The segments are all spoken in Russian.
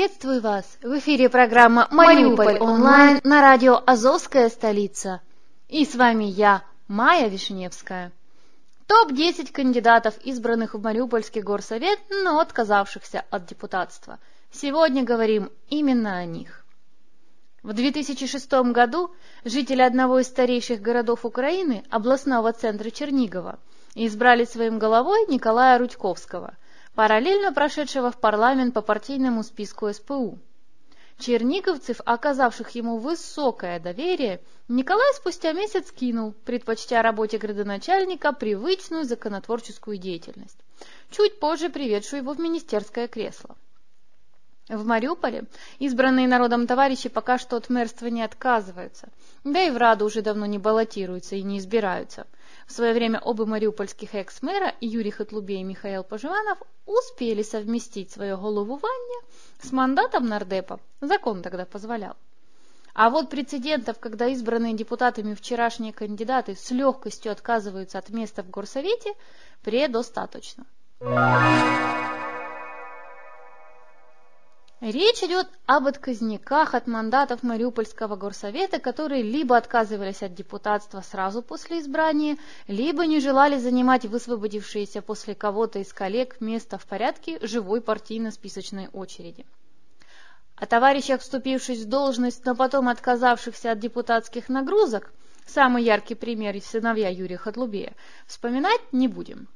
Приветствую вас! В эфире программа «Мариуполь онлайн» на радио «Азовская столица». И с вами я, Майя Вишневская. Топ-10 кандидатов, избранных в Мариупольский горсовет, но отказавшихся от депутатства. Сегодня говорим именно о них. В 2006 году жители одного из старейших городов Украины, областного центра Чернигова, избрали своим головой Николая Рудьковского – параллельно прошедшего в парламент по партийному списку СПУ. Черниговцев, оказавших ему высокое доверие, Николай спустя месяц кинул, предпочтя работе градоначальника привычную законотворческую деятельность, чуть позже приведшую его в министерское кресло. В Мариуполе избранные народом товарищи пока что от мэрства не отказываются, да и в Раду уже давно не баллотируются и не избираются – в свое время оба мариупольских экс-мэра, Юрий Хатлубе и Михаил Поживанов, успели совместить свое головування с мандатом нардепа. Закон тогда позволял. А вот прецедентов, когда избранные депутатами вчерашние кандидаты с легкостью отказываются от места в горсовете, предостаточно. Речь идет об отказниках от мандатов Мариупольского горсовета, которые либо отказывались от депутатства сразу после избрания, либо не желали занимать высвободившиеся после кого-то из коллег место в порядке живой партийно-списочной очереди. О товарищах, вступивших в должность, но потом отказавшихся от депутатских нагрузок, самый яркий пример – сыновья Юрия Хатлубея, вспоминать не будем.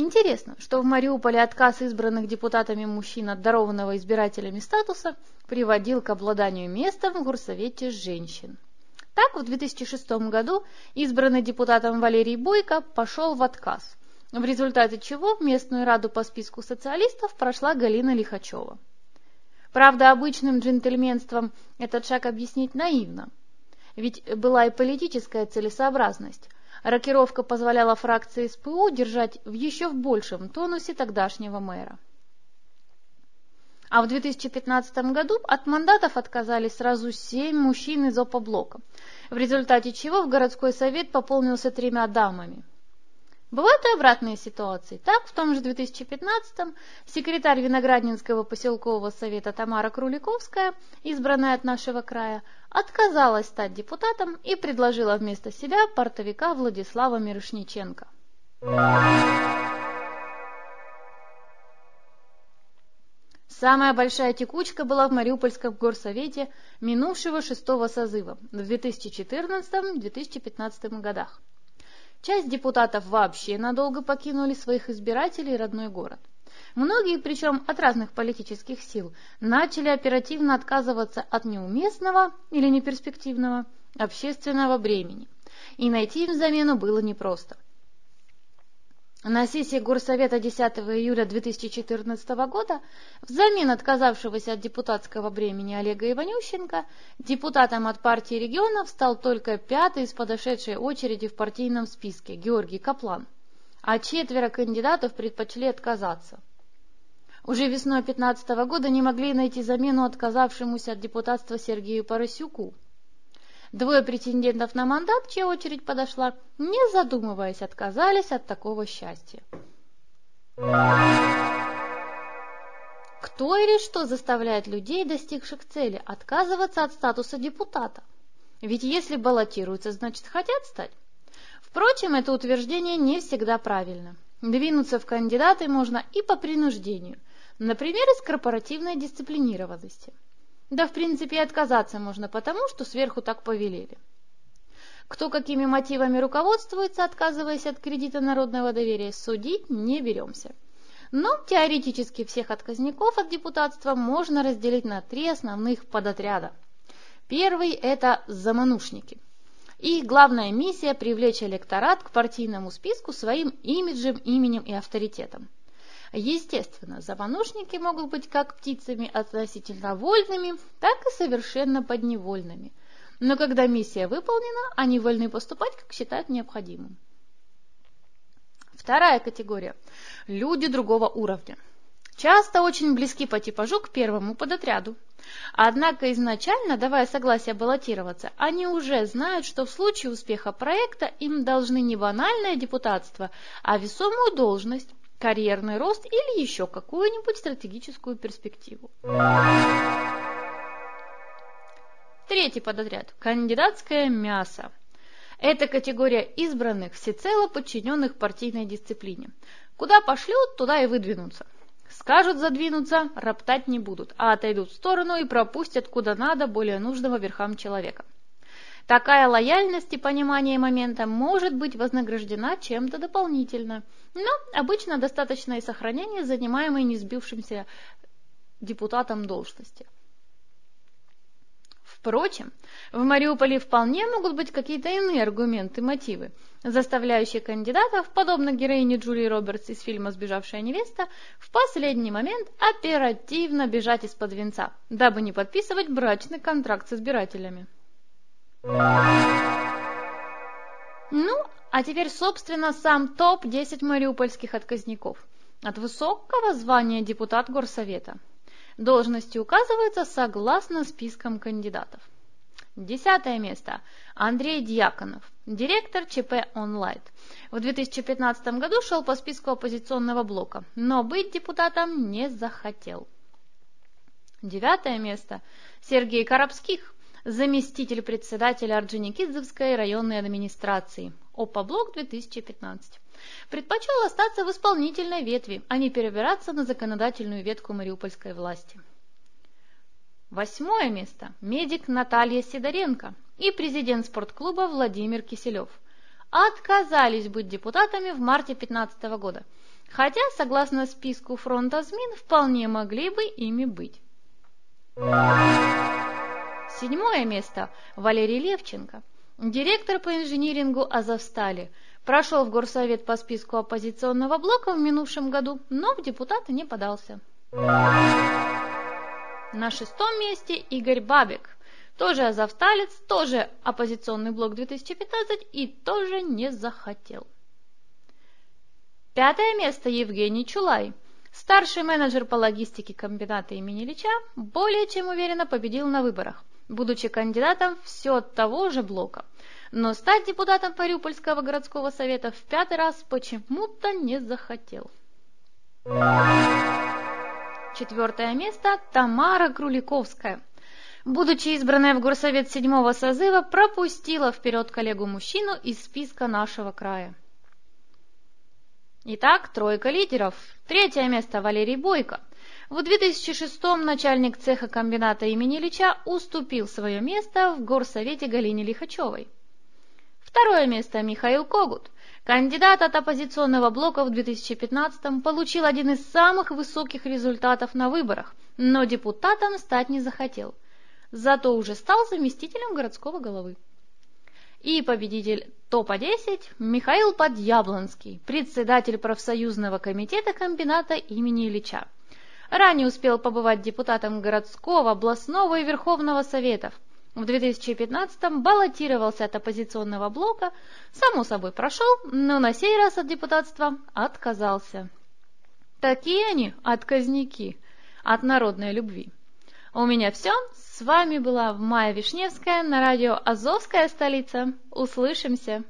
Интересно, что в Мариуполе отказ избранных депутатами мужчин от дарованного избирателями статуса приводил к обладанию местом в горсовете женщин. Так, в 2006 году избранный депутатом Валерий Бойко пошел в отказ, в результате чего в местную раду по списку социалистов прошла Галина Лихачева. Правда, обычным джентльменством этот шаг объяснить наивно, ведь была и политическая целесообразность. Рокировка позволяла фракции СПУ держать в еще в большем тонусе тогдашнего мэра. А в 2015 году от мандатов отказались сразу семь мужчин из Опоблока, в результате чего в городской совет пополнился тремя дамами. Бывают и обратные ситуации. Так, в том же 2015-м секретарь Винограднинского поселкового совета Тамара Круликовская, избранная от нашего края, отказалась стать депутатом и предложила вместо себя портовика Владислава Мирошниченко. Самая большая текучка была в Мариупольском горсовете минувшего шестого созыва в 2014-2015 годах. Часть депутатов вообще надолго покинули своих избирателей и родной город. Многие, причем от разных политических сил, начали оперативно отказываться от неуместного или неперспективного общественного бремени, и найти им замену было непросто – на сессии Горсовета 10 июля 2014 года взамен отказавшегося от депутатского бремени Олега Иванющенко депутатом от партии регионов стал только пятый из подошедшей очереди в партийном списке Георгий Каплан, а четверо кандидатов предпочли отказаться. Уже весной 2015 года не могли найти замену отказавшемуся от депутатства Сергею Поросюку – Двое претендентов на мандат, чья очередь подошла, не задумываясь, отказались от такого счастья. Кто или что заставляет людей, достигших цели, отказываться от статуса депутата? Ведь если баллотируются, значит хотят стать. Впрочем, это утверждение не всегда правильно. Двинуться в кандидаты можно и по принуждению, например, из корпоративной дисциплинированности. Да, в принципе, отказаться можно потому, что сверху так повелели. Кто какими мотивами руководствуется, отказываясь от кредита народного доверия, судить не беремся. Но теоретически всех отказников от депутатства можно разделить на три основных подотряда. Первый – это заманушники. Их главная миссия – привлечь электорат к партийному списку своим имиджем, именем и авторитетом. Естественно, заманушники могут быть как птицами относительно вольными, так и совершенно подневольными. Но когда миссия выполнена, они вольны поступать, как считают необходимым. Вторая категория – люди другого уровня. Часто очень близки по типажу к первому подотряду. Однако изначально, давая согласие баллотироваться, они уже знают, что в случае успеха проекта им должны не банальное депутатство, а весомую должность, карьерный рост или еще какую-нибудь стратегическую перспективу. Третий подотряд – кандидатское мясо. Это категория избранных, всецело подчиненных партийной дисциплине. Куда пошлют, туда и выдвинутся. Скажут задвинуться, роптать не будут, а отойдут в сторону и пропустят куда надо более нужного верхам человека. Такая лояльность и понимание момента может быть вознаграждена чем-то дополнительно, но обычно достаточно и сохранения занимаемой не сбившимся депутатом должности. Впрочем, в Мариуполе вполне могут быть какие-то иные аргументы, мотивы, заставляющие кандидатов, подобно героине Джулии Робертс из фильма «Сбежавшая невеста», в последний момент оперативно бежать из-под венца, дабы не подписывать брачный контракт с избирателями. Ну, а теперь, собственно, сам топ-10 мариупольских отказников. От высокого звания депутат горсовета. Должности указываются согласно спискам кандидатов. Десятое место. Андрей Дьяконов, директор ЧП «Онлайт». В 2015 году шел по списку оппозиционного блока, но быть депутатом не захотел. Девятое место. Сергей Коробских, заместитель председателя Орджоникидзевской районной администрации, ОПА-блок 2015. Предпочел остаться в исполнительной ветви, а не перебираться на законодательную ветку мариупольской власти. Восьмое место. Медик Наталья Сидоренко и президент спортклуба Владимир Киселев. Отказались быть депутатами в марте 2015 года, хотя, согласно списку фронта ЗМИН, вполне могли бы ими быть. Седьмое место – Валерий Левченко, директор по инжинирингу Азовстали. Прошел в горсовет по списку оппозиционного блока в минувшем году, но в депутаты не подался. На шестом месте Игорь Бабик, тоже азовсталец, тоже оппозиционный блок 2015 и тоже не захотел. Пятое место Евгений Чулай – Старший менеджер по логистике комбината имени Ильича более чем уверенно победил на выборах будучи кандидатом все того же блока. Но стать депутатом Мариупольского городского совета в пятый раз почему-то не захотел. Четвертое место – Тамара Круликовская. Будучи избранная в горсовет седьмого созыва, пропустила вперед коллегу-мужчину из списка нашего края. Итак, тройка лидеров. Третье место – Валерий Бойко. В 2006 начальник цеха комбината имени Ильича уступил свое место в горсовете Галине Лихачевой. Второе место Михаил Когут. Кандидат от оппозиционного блока в 2015 получил один из самых высоких результатов на выборах, но депутатом стать не захотел. Зато уже стал заместителем городского головы. И победитель ТОПа-10 Михаил Подъяблонский, председатель профсоюзного комитета комбината имени Ильича. Ранее успел побывать депутатом городского, областного и Верховного Советов. В 2015-м баллотировался от оппозиционного блока, само собой прошел, но на сей раз от депутатства отказался. Такие они, отказники, от народной любви. У меня все. С вами была Майя Вишневская на радио «Азовская столица». Услышимся!